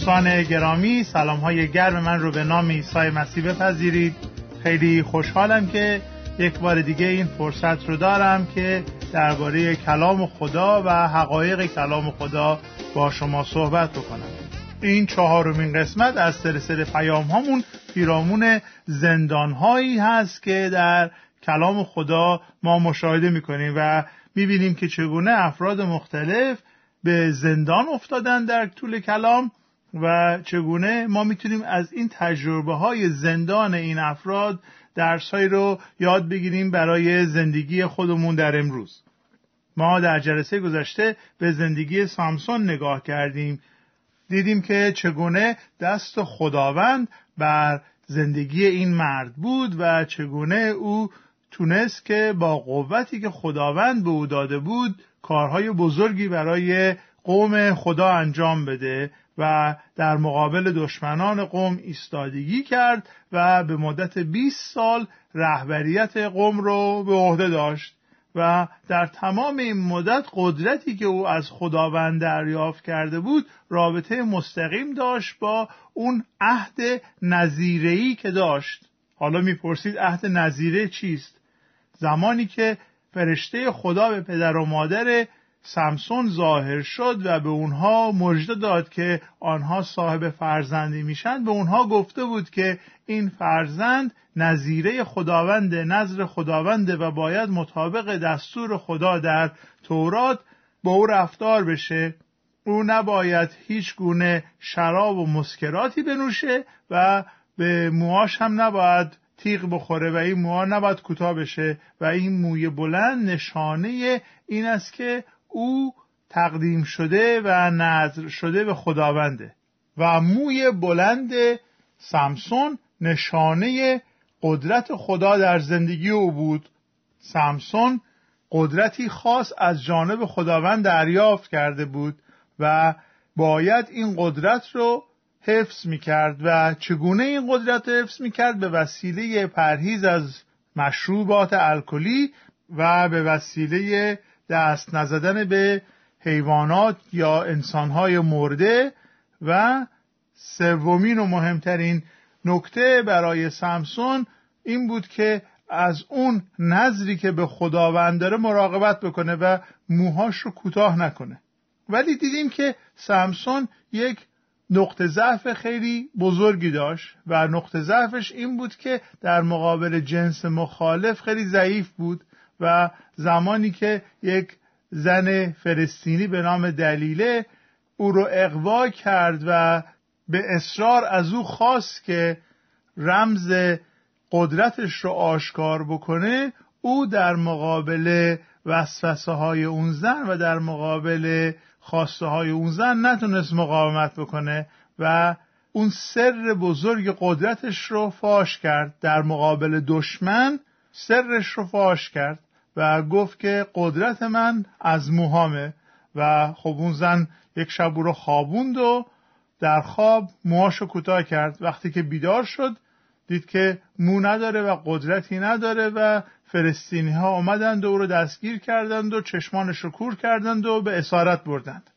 دوستان گرامی سلام های گرم من رو به نام عیسی مسیح بپذیرید. خیلی خوشحالم که یک بار دیگه این فرصت رو دارم که درباره کلام خدا و حقایق کلام خدا با شما صحبت بکنم. این چهارمین قسمت از سلسله پیام هامون پیرامون زندان هایی هست که در کلام خدا ما مشاهده می‌کنیم و می‌بینیم که چگونه افراد مختلف به زندان افتادن در طول کلام. و چگونه ما می‌تونیم از این تجربه های زندان این افراد درسهایی رو یاد بگیریم برای زندگی خودمون در امروز. ما در جلسه گذشته به زندگی سامسون نگاه کردیم. دیدیم که چگونه دست خداوند بر زندگی این مرد بود و چگونه او تونست که با قوتی که خداوند به او داده بود کارهای بزرگی برای قوم خدا انجام بده. و در مقابل دشمنان قوم ایستادگی کرد و به مدت 20 سال رهبریت قوم رو به عهده داشت و در تمام این مدت قدرتی که او از خداوند دریافت کرده بود رابطه مستقیم داشت با اون عهد نظیره‌ای که داشت. حالا می‌پرسید عهد نظیره چیست؟ زمانی که فرشته خدا به پدر و مادر سمسون ظاهر شد و به اونها مژده داد که آنها صاحب فرزندی میشن. به اونها گفته بود که این فرزند نظیره خداوند نظر خداونده و باید مطابق دستور خدا در تورات با او رفتار بشه. او نباید هیچ گونه شراب و مسکراتی بنوشه و به موهاش هم نباید تیغ بخوره و این موها نباید کوتاه بشه و این موی بلند نشانه این است که او تقدیم شده و نظر شده به خداونده و موی بلند سمسون نشانه قدرت خدا در زندگی او بود. سمسون قدرتی خاص از جانب خداوند دریافت کرده بود و باید این قدرت رو حفظ می کرد و چگونه این قدرت رو حفظ می کرد به وسیله پرهیز از مشروبات الکلی و به وسیله دست نزدن به حیوانات یا انسانهای مرده و سومین و مهمترین نکته برای سمسون این بود که از اون نظری که به خداوند داره مراقبت بکنه و موهاش رو کوتاه نکنه. ولی دیدیم که سمسون یک نقطه ضعف خیلی بزرگی داشت و نقطه ضعفش این بود که در مقابل جنس مخالف خیلی ضعیف بود. و زمانی که یک زن فلسطینی به نام دلیله او رو اقوا کرد و به اصرار از او خواست که رمز قدرتش رو آشکار بکنه او در مقابل وسوسه های اون زن و در مقابل خواسته های اون زن نتونست مقاومت بکنه و اون سر بزرگ قدرتش رو فاش کرد. در مقابل دشمن سرش رو فاش کرد. و گفت که قدرت من از موهامه و خب اون زن یک شب او رو خوابوند و در خواب موهاشو کوتاه کرد. وقتی که بیدار شد دید که مو نداره و قدرتی نداره و فلسطینی ها آمدند و او رو دستگیر کردند و چشمانش رو کور کردند و به اسارت بردند.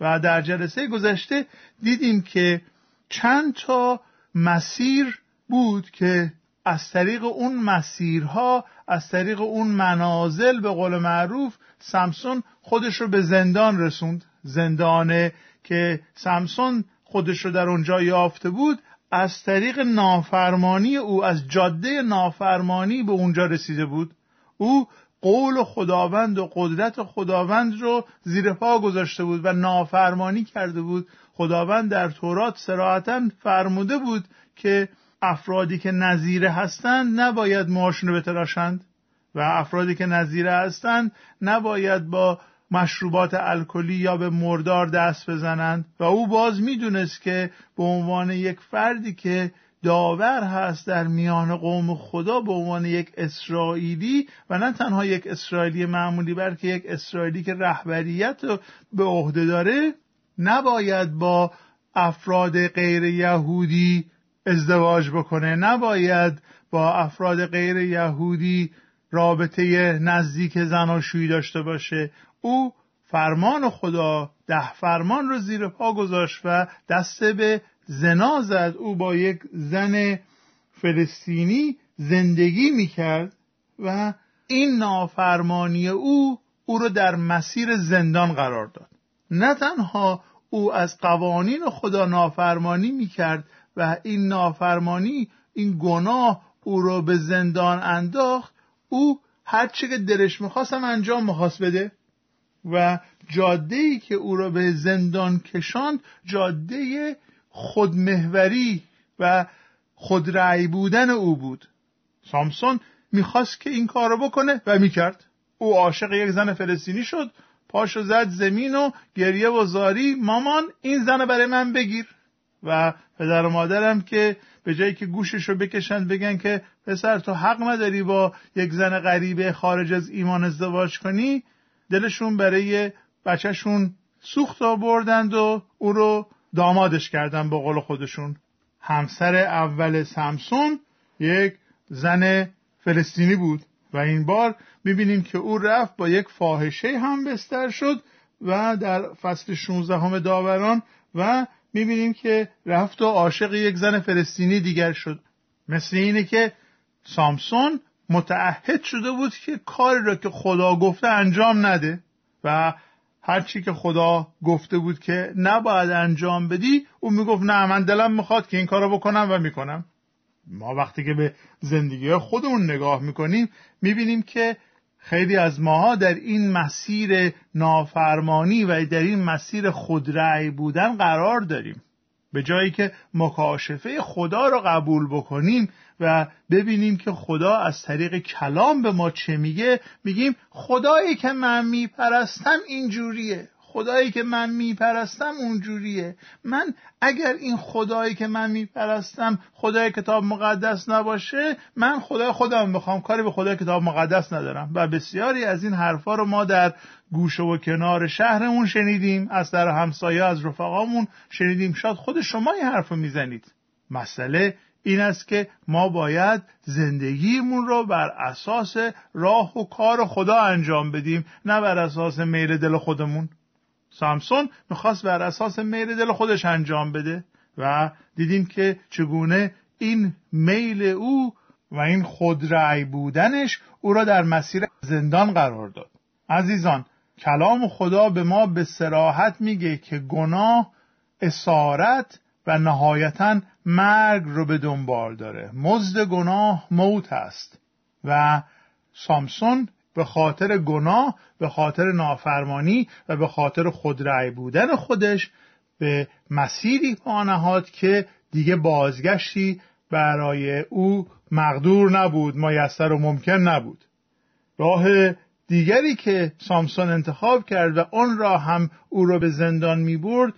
و در جلسه گذشته دیدیم که چند تا مسیر بود که از طریق اون مسیرها از طریق اون منازل به قول معروف سمسون خودش رو به زندان رسوند. زندانه که سمسون خودش رو در اونجا یافته بود از طریق نافرمانی او از جاده نافرمانی به اونجا رسیده بود. او قول خداوند و قدرت خداوند رو زیر پا گذاشته بود و نافرمانی کرده بود. خداوند در تورات سراحتا فرموده بود که افرادی که نظیره هستند نباید موهاشون رو بتراشند. و افرادی که نظیره هستند نباید با مشروبات الکلی یا به مردار دست بزنند. و او باز می‌دونست که به عنوان یک فردی که داور هست در میان قوم خدا به عنوان یک اسرائیلی و نه تنها یک اسرائیلی معمولی بلکه یک اسرائیلی که رهبریت به عهده داره نباید با افراد غیر یهودی ازدواج بکنه. نباید با افراد غیر یهودی رابطه نزدیک زناشویی داشته باشه. او فرمان خدا ده فرمان رو زیر پا گذاشت و دسته به زنا زد. او با یک زن فلسطینی زندگی می‌کرد و این نافرمانی او او رو در مسیر زندان قرار داد. نه تنها او از قوانین خدا نافرمانی می‌کرد و این نافرمانی این گناه او را به زندان انداخت او هر چی که دلش می‌خواستم انجام می‌خواست بده. و جاده ای که او را به زندان کشاند جاده خودمهوری و خودرأی بودن او بود. سامسون می‌خواست که این کار رو بکنه و می‌کرد. او عاشق یک زن فلسطینی شد پاشو زد زمین و گریه و زاری مامان این زن برای من بگیر. و پدر و مادرم که به جایی که گوشش رو بکشند بگن که پسر تو حق نداری با یک زن غریبه خارج از ایمان ازدواج کنی دلشون برای بچهشون سوخت آوردند و او رو دامادش کردن با قول خودشون. همسر اول سمسون یک زن فلسطینی بود و این بار می‌بینیم که او رفت با یک فاحشه هم بستر شد و در فصل 16 همه داوران و می‌بینیم که رفت و عاشق یک زن فلسطینی دیگر شد. مثل اینه که سامسون متعهد شده بود که کاری را که خدا گفته انجام نده و هرچی که خدا گفته بود که نباید انجام بدی او می‌گفت نه من دلم می‌خواد که این کارو بکنم و می‌کنم. ما وقتی که به زندگی خودمون نگاه می‌کنیم می‌بینیم که خیلی از ماها در این مسیر نافرمانی و در این مسیر خودرأی بودن قرار داریم. به جایی که مکاشفه خدا را قبول بکنیم و ببینیم که خدا از طریق کلام به ما چه میگه میگیم خدایی که من میپرستم اینجوریه. خدایی که من میپرستم اونجوریه. من اگر این خدایی که من میپرستم خدای کتاب مقدس نباشه من خدای خودم می‌خوام. کاری به خدای کتاب مقدس ندارم. و بسیاری از این حرفا رو ما در گوشه و کنار شهرمون شنیدیم از در همسایه از رفقامون شنیدیم. شاید خود شما این حرف رو می‌زنید. مسئله این است که ما باید زندگیمون رو بر اساس راه و کار خدا انجام بدیم نه بر اساس میل دل خودمون. سامسون می‌خواست بر اساس میل دل خودش انجام بده و دیدیم که چگونه این میل او و این خودرأی بودنش او را در مسیر زندان قرار داد. عزیزان کلام خدا به ما به سراحت میگه که گناه اسارت و نهایتا مرگ رو به دنبال داره. مزد گناه موت است و سامسون به خاطر گناه به خاطر نافرمانی و به خاطر خودرأی بودن خودش به مسیری پا که دیگه بازگشتی برای او مقدور نبود میسر و ممکن نبود. راه دیگری که سامسون انتخاب کرد و آن را هم او را به زندان می برد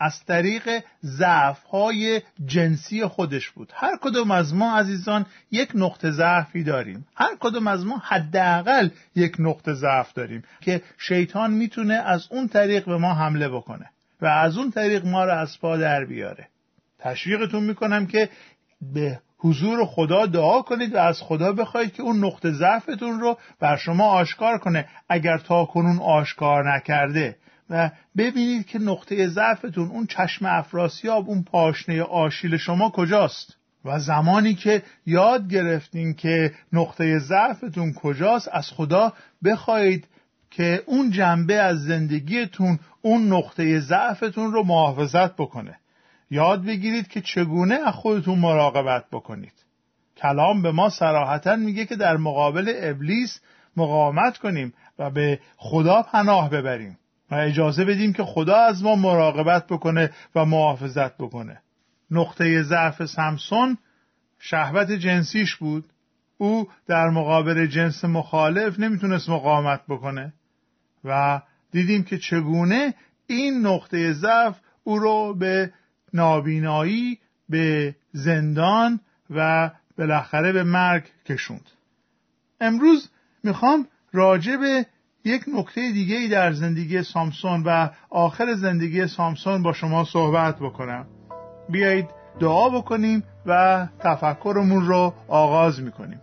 از طریق ضعف های جنسی خودش بود. هر کدوم از ما عزیزان یک نقطه ضعفی داریم. هر کدوم از ما حداقل یک نقطه ضعف داریم که شیطان می‌تونه از اون طریق به ما حمله بکنه و از اون طریق ما رو از پا در بیاره. تشویقتون می‌کنم که به حضور خدا دعا کنید و از خدا بخواید که اون نقطه ضعفتون رو بر شما آشکار کنه. اگر تا کنون آشکار نکرده و ببینید که نقطه ضعفتون اون چشم افراسیاب اون پاشنه آشیل شما کجاست؟ و زمانی که یاد گرفتین که نقطه ضعفتون کجاست از خدا بخواهید که اون جنبه از زندگیتون اون نقطه ضعفتون رو محافظت بکنه. یاد بگیرید که چگونه از خودتون مراقبت بکنید. کلام به ما سراحتا میگه که در مقابل ابلیس مقاومت کنیم و به خدا پناه ببریم. و اجازه بدیم که خدا از ما مراقبت بکنه و محافظت بکنه. نقطه ضعف سمسون شهوت جنسیش بود. او در مقابل جنس مخالف نمی‌تونست مقاومت بکنه. و دیدیم که چگونه این نقطه ضعف او رو به نابینایی به زندان و بالاخره به مرگ کشوند. امروز می‌خوام راجع به یک نکته دیگه ای در زندگی سامسون و آخر زندگی سامسون با شما صحبت بکنم. بیایید دعا بکنیم و تفکرمون رو آغاز می‌کنیم.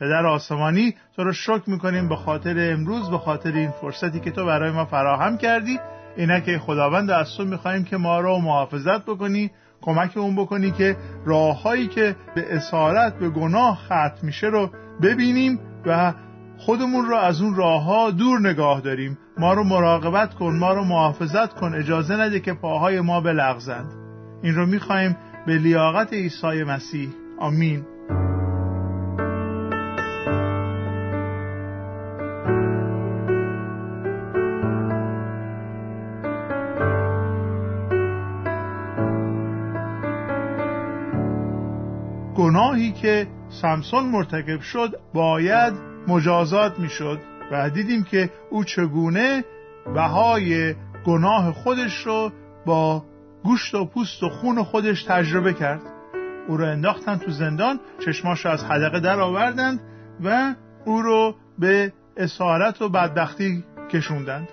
پدر آسمانی تو رو شکر می‌کنیم به خاطر امروز به خاطر این فرصتی که تو برای ما فراهم کردی. اینا که خداوند از تو می‌خواهیم که ما رو محافظت بکنی کمک اون بکنی که راههایی که به اسارت به گناه ختم میشه رو ببینیم و خودمون رو از اون راه ها دور نگاه داریم. ما رو مراقبت کن ما رو محافظت کن. اجازه نده که پاهای ما بلغزند. این رو می‌خواهیم به لیاقت عیسی مسیح. آمین. گناهی که سمسون مرتکب شد باید مجازات می‌شد و دیدیم که او چگونه بهای گناه خودش رو با گوشت و پوست و خون خودش تجربه کرد. او رو انداختن تو زندان چشماش از حدقه در آوردند و او رو به اسارت و بدبختی کشوندند.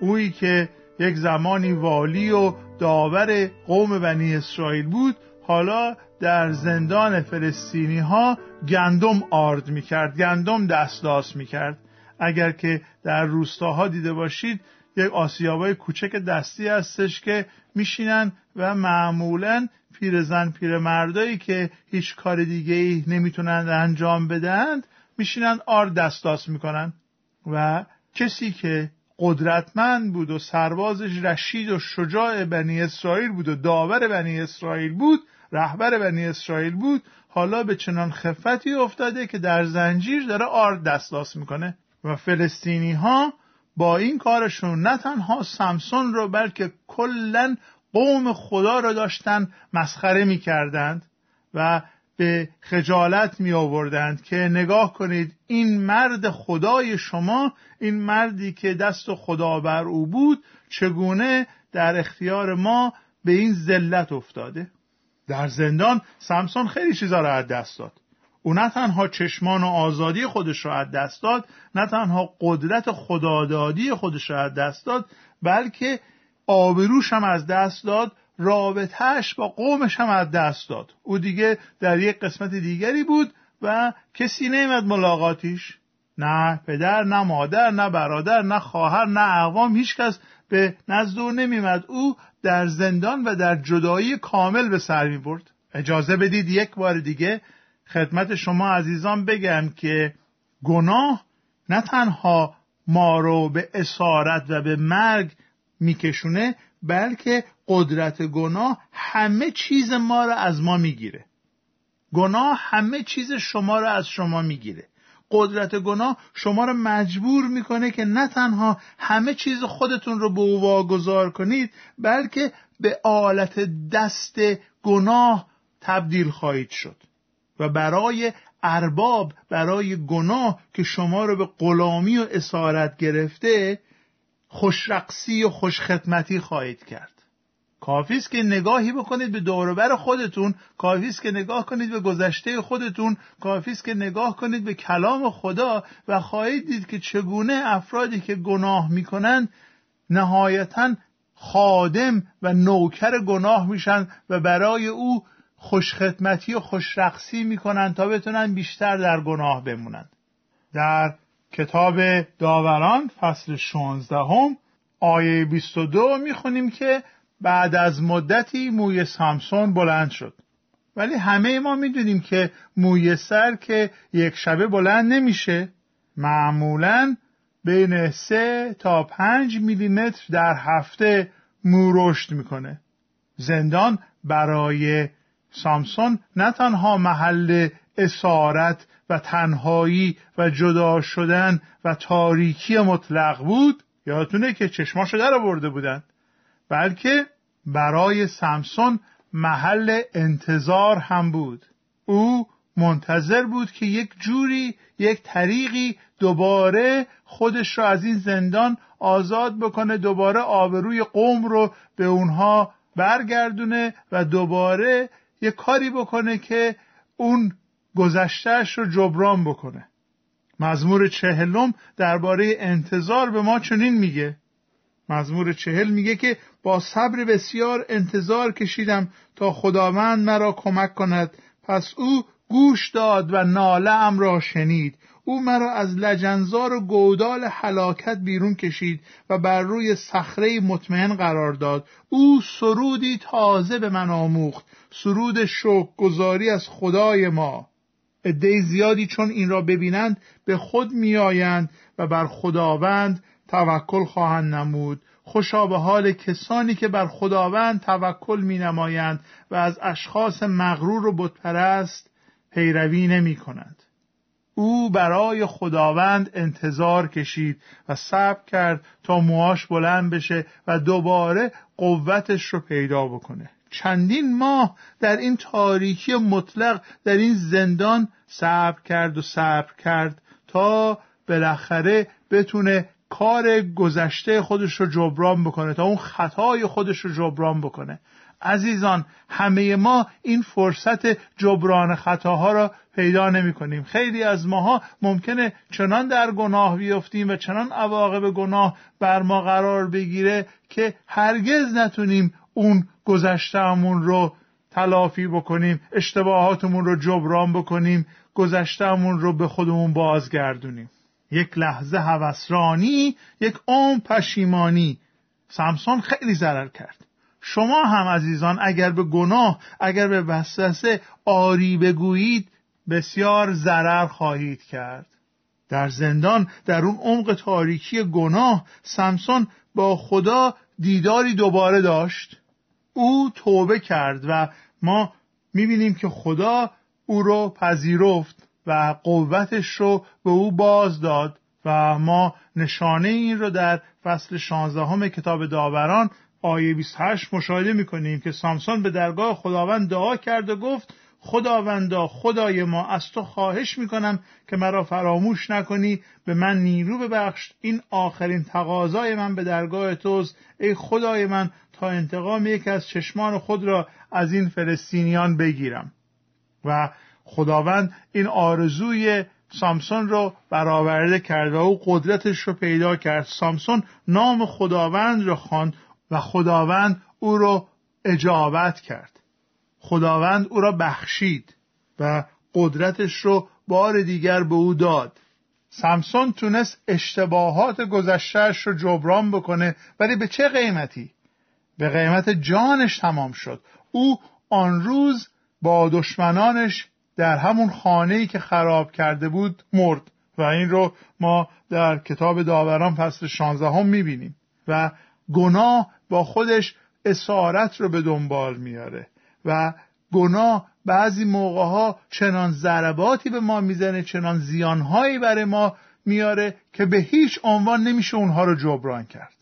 اویی که یک زمانی والی و داور قوم بنی اسرائیل بود حالا در زندان فلسطینی ها گندم آرد می کرد گندم دستلاس می کرد اگر که در روستاها دیده باشید یک آسیابای کوچک دستی هستش که میشینن و معمولا پیرزن پیرمردایی که هیچ کار دیگه ای نمی‌تونند انجام بدهند میشینن آر دستاس می‌کنن. و کسی که قدرتمند بود و سربازش رشید و شجاع بنی اسرائیل بود و داور بنی اسرائیل بود رهبر بنی اسرائیل بود حالا به چنان خفتی افتاده که در زنجیر داره آرد دستلاس می‌کنه. و فلسطینی ها با این کارشون نه تنها سمسون رو بلکه کلا قوم خدا رو داشتن مسخره می‌کردند و به خجالت می آوردند که نگاه کنید این مرد خدای شما این مردی که دست خدا بر او بود چگونه در اختیار ما به این ذلت افتاده؟ در زندان سمسون خیلی چیزا را از دست داد. او نه تنها چشمان و آزادی خودش را از دست داد نه تنها قدرت خدادادی خودش را از دست داد بلکه آبروش هم از دست داد رابطهش با قومش هم از دست داد. او دیگه در یک قسمت دیگری بود و کسی نیمد ملاقاتیش. نه پدر نه مادر نه برادر نه خواهر نه اقوام هیچکس به نزد او نمیمد او در زندان و در جدایی کامل به سر می برد. اجازه بدید یک بار دیگه خدمت شما عزیزان بگم که گناه نه تنها ما رو به اسارت و به مرگ میکشونه بلکه قدرت گناه همه چیز ما رو از ما می‌گیره گناه همه چیز شما رو از شما می‌گیره قدرت گناه شما رو مجبور می‌کنه که نه تنها همه چیز خودتون رو به او واگذار کنید بلکه به آلت دست گناه تبدیل خواهید شد. و برای ارباب برای گناه که شما رو به غلامی و اسارت گرفته خوشرقصی و خوشخدمتی خواهید کرد. کافی است که نگاهی بکنید به دوروبر خودتون کافی است که نگاه کنید به گذشته خودتون کافی است که نگاه کنید به کلام خدا و خواهید دید که چگونه افرادی که گناه می‌کنند نهایتا خادم و نوکر گناه میشن و برای او خوشخدمتی و خوشرقصی می‌کنند تا بتونن بیشتر در گناه بمونند. در کتاب داوران فصل 16 هم آیه 22 می‌خونیم که بعد از مدتی موی سامسون بلند شد. ولی همه ما می‌دونیم که موی سر که یک شبه بلند نمیشه. معمولا بین سه تا پنج میلیمتر در هفته مو رشد می‌کنه. زندان برای سامسون نه تنها محل اسارت و تنهایی و جدا شدن و تاریکی مطلق بود یادتونه که چشماشو در آورده بودن. بلکه برای سمسون محل انتظار هم بود. او منتظر بود که یک جوری یک طریقی دوباره خودش را از این زندان آزاد بکنه دوباره آبروی قوم رو به اونها برگردونه و دوباره یک کاری بکنه که اون گذشتهش رو جبران بکنه. مزمور چهلم درباره انتظار به ما چنین میگه. مزمور چهل میگه که با صبر بسیار انتظار کشیدم تا خداوند مرا کمک کند. پس او گوش داد و ناله ام را شنید. او مرا از لجنزار و گودال حلاکت بیرون کشید و بر روی صخره مطمئن قرار داد. او سرودی تازه به من آموخت. سرود گذاری از خدای ما. عده زیادی چون این را ببینند به خود میآیند و بر خداوند توکل خواهند نمود خوشا به حال کسانی که بر خداوند توکل می نمایند و از اشخاص مغرور و بتپرست پیروی نمی کنند. او برای خداوند انتظار کشید و صبر کرد تا موهاش بلند بشه و دوباره قوتش رو پیدا بکنه چندین ماه در این تاریکی مطلق در این زندان صبر کرد و صبر کرد تا بالاخره بتونه کار گذشته خودش رو جبران بکنه تا اون خطای خودش رو جبران بکنه. عزیزان همه ما این فرصت جبران خطاها را پیدا نمی کنیم. خیلی از ماها ممکنه چنان در گناه بیفتیم و چنان عواقب گناه بر ما قرار بگیره که هرگز نتونیم اون گذشتهمون رو تلافی بکنیم اشتباهاتمون رو جبران بکنیم گذشتهمون رو به خودمون بازگردونیم. یک لحظه هوسرانی یک عمر پشیمانی. سمسون خیلی ضرر کرد. شما هم عزیزان اگر به گناه اگر به وسوسه آری بگویید بسیار ضرر خواهید کرد. در زندان در اون عمق تاریکی گناه سمسون با خدا دیداری دوباره داشت. او توبه کرد و ما می‌بینیم که خدا او رو پذیرفت. و قوتش رو به او باز داد و ما نشانه این رو در فصل 16 کتاب داوران آیه 28 مشاهده می‌کنیم که سامسون به درگاه خداوند دعا کرد و گفت خداوندا خدای ما از تو خواهش می‌کنم که مرا فراموش نکنی به من نیرو ببخش. این آخرین تقاضای من به درگاه توست. ای خدای من تا انتقام یکی از چشمان خود را از این فلسطینیان بگیرم. و خداوند این آرزوی سامسون رو برآورده کرد و او قدرتش رو پیدا کرد. سامسون نام خداوند را خواند و خداوند او را اجابت کرد. خداوند او را بخشید و قدرتش رو بار دیگر به او داد. سامسون تونست اشتباهات گذشتهش رو جبران بکنه ولی به چه قیمتی؟ به قیمت جانش تمام شد. او آن روز با دشمنانش در همون خانه که خراب کرده بود مرد و این رو ما در کتاب داوران فصل 16 هم می‌بینیم و گناه با خودش اسارت رو به دنبال میاره و گناه بعضی موقع ها چنان ضرباتی به ما می‌زنه چنان زیانهایی برای ما میاره که به هیچ عنوان نمیشه اونها رو جبران کرد.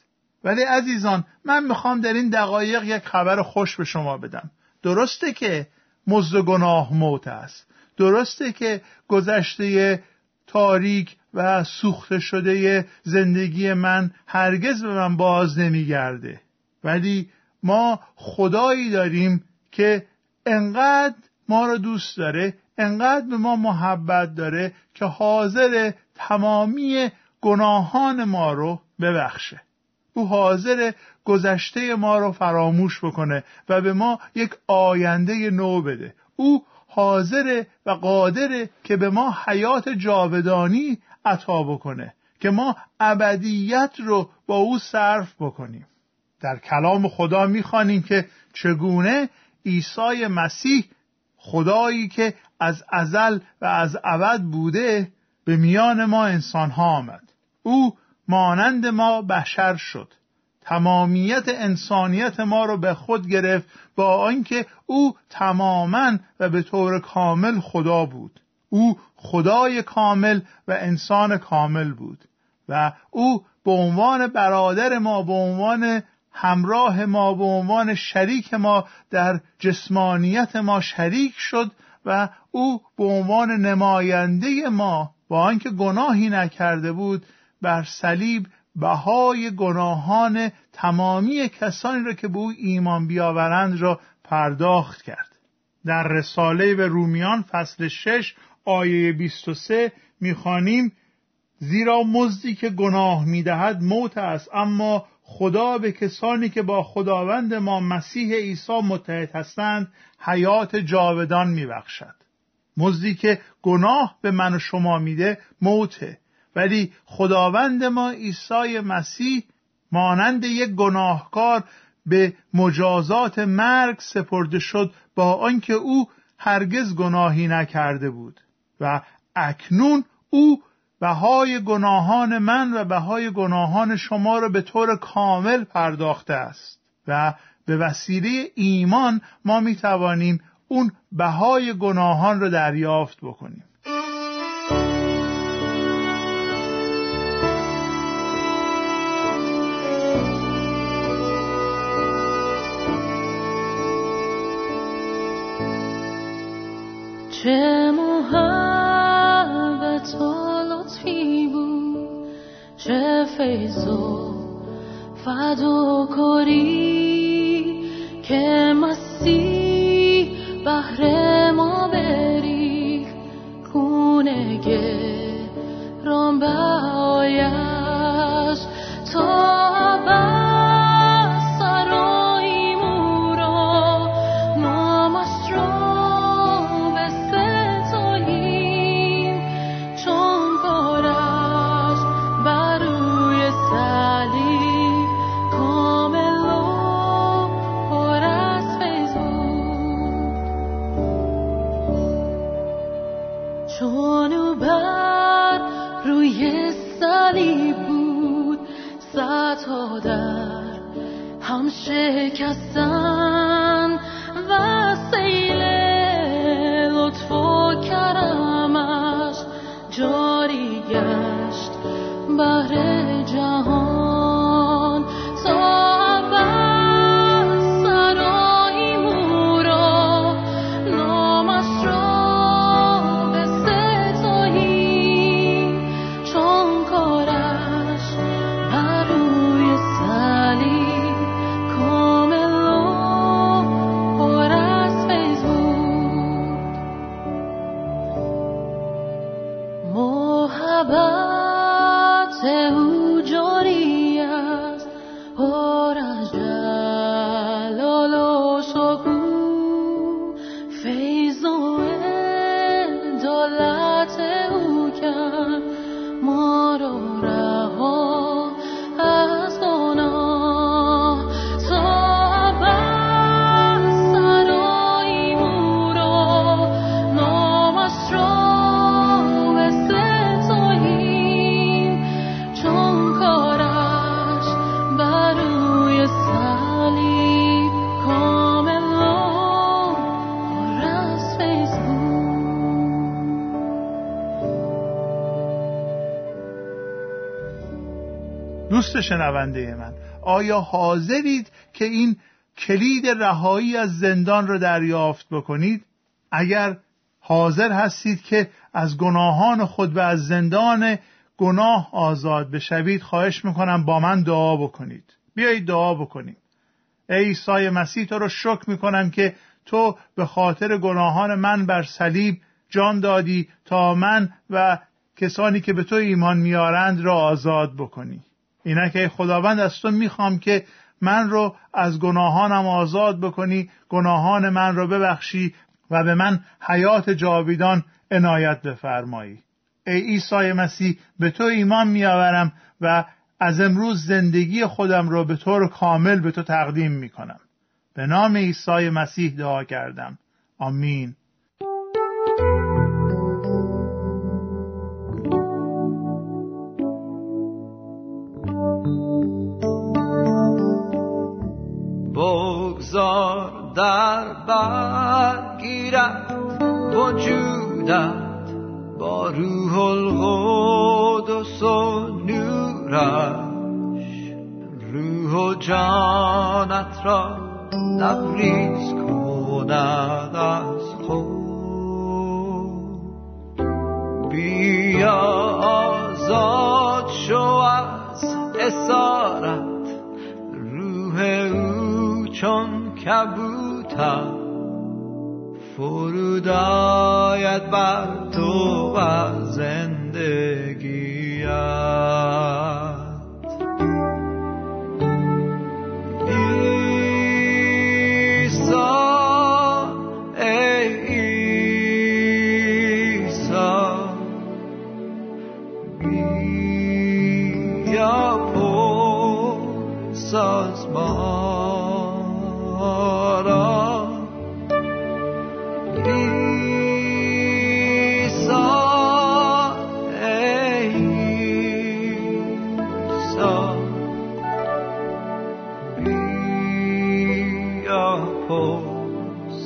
ولی عزیزان من می‌خوام در این دقایق یک خبر خوش به شما بدم. درسته که مزد گناه موت است. درسته که گذشته تاریک و سوخته شده زندگی من هرگز به من باز نمیگرده. ولی ما خدایی داریم که انقدر ما رو دوست داره انقدر به ما محبت داره که حاضر تمامی گناهان ما رو ببخشه. او حاضر گذشته ما رو فراموش بکنه و به ما یک آینده نو بده. او حاضر و قادر که به ما حیات جاودانی عطا بکنه که ما ابدیت رو با او صرف بکنیم. در کلام خدا می‌خوانیم که چگونه عیسی مسیح خدایی که از ازل و از ابد بوده به میان ما انسان ها آمد. او مانند ما بشر شد. تمامیت انسانیت ما رو به خود گرفت با آنکه او تماما و به طور کامل خدا بود. او خدای کامل و انسان کامل بود و او به عنوان برادر ما به عنوان همراه ما به عنوان شریک ما در جسمانیت ما شریک شد و او به عنوان نماینده ما با آنکه گناهی نکرده بود بر صلیب بهای گناهان تمامی کسانی را که به او ایمان بیاورند را پرداخت کرد. در رساله به رومیان فصل 6 آیه 23 می‌خوانیم زیرا مزدی که گناه می‌دهد موت است اما خدا به کسانی که با خداوند ما مسیح عیسی متحد هستند حیات جاودان میبخشد. مزدی که گناه به من و شما میده موته. ولی خداوند ما عیسی مسیح مانند یک گناهکار به مجازات مرگ سپرده شد با آنکه او هرگز گناهی نکرده بود و اکنون او بهای گناهان من و بهای گناهان شما را به طور کامل پرداخته است و به وسیله ایمان ما می توانیم اون بهای گناهان را دریافت بکنیم. چه محبت و لطفی بود چه فیض و فداکاری که مسیح بهر ما بری کونه گران بایش دوست شنونده من. آیا حاضرید که این کلید رهایی از زندان را دریافت بکنید؟ اگر حاضر هستید که از گناهان خود و از زندان گناه آزاد بشوید خواهش می‌کنم با من دعا بکنید. بیایید دعا بکنیم. ای عیسی مسیح تو رو شکر می‌کنم که تو به خاطر گناهان من بر صلیب جان دادی تا من و کسانی که به تو ایمان میارند را آزاد بکنی. اینکه خداوند از تو می‌خوام که من رو از گناهانم آزاد بکنی گناهان من رو ببخشی و به من حیات جاویدان عنایت بفرمایی. ای عیسی مسیح به تو ایمان میآورم و از امروز زندگی خودم را به طور کامل به تو تقدیم می‌کنم. به نام عیسی مسیح دعا کردم. آمین. در برگیرد. وجودت با روح القدس و نورش. روح و جانت را لبریز کند از خود. بیا آزاد شو از اسارت. روح او چون کبوتر فرود آید بر تو و زندگیت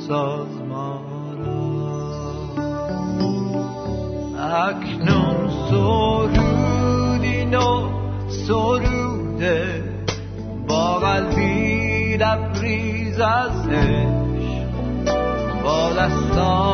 ساز ما را. اکنون سرودی نو سروده با قلبی لبریز از عشق با دستانی با